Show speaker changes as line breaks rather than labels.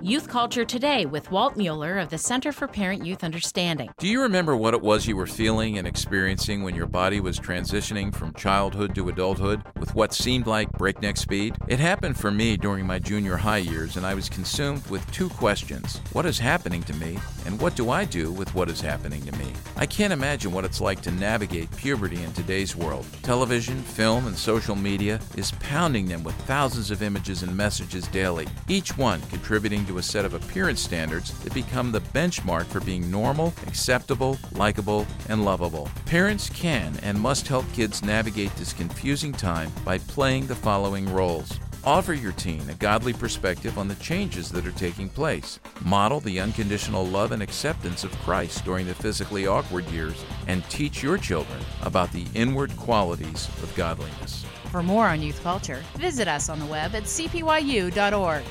Youth Culture Today with Walt Mueller of the Center for Parent Youth Understanding.
Do you remember what it was you were feeling and experiencing when your body was transitioning from childhood to adulthood with what seemed like breakneck speed? It happened for me during my junior high years, and I was consumed with two questions What is happening to me, and what do I do with what is happening to me? I can't imagine what it's like to navigate puberty in today's world. Television, film, and social media is pounding them with thousands of images and messages daily, each one contributing to a set of appearance standards that become the benchmark for being normal, acceptable, likable, and lovable. Parents can and must help kids navigate this confusing time by playing the following roles. Offer your teen a godly perspective on the changes that are taking place. Model the unconditional love and acceptance of Christ during the physically awkward years, and teach your children about the inward qualities of godliness.
For more on youth culture, visit us on the web at cpyu.org.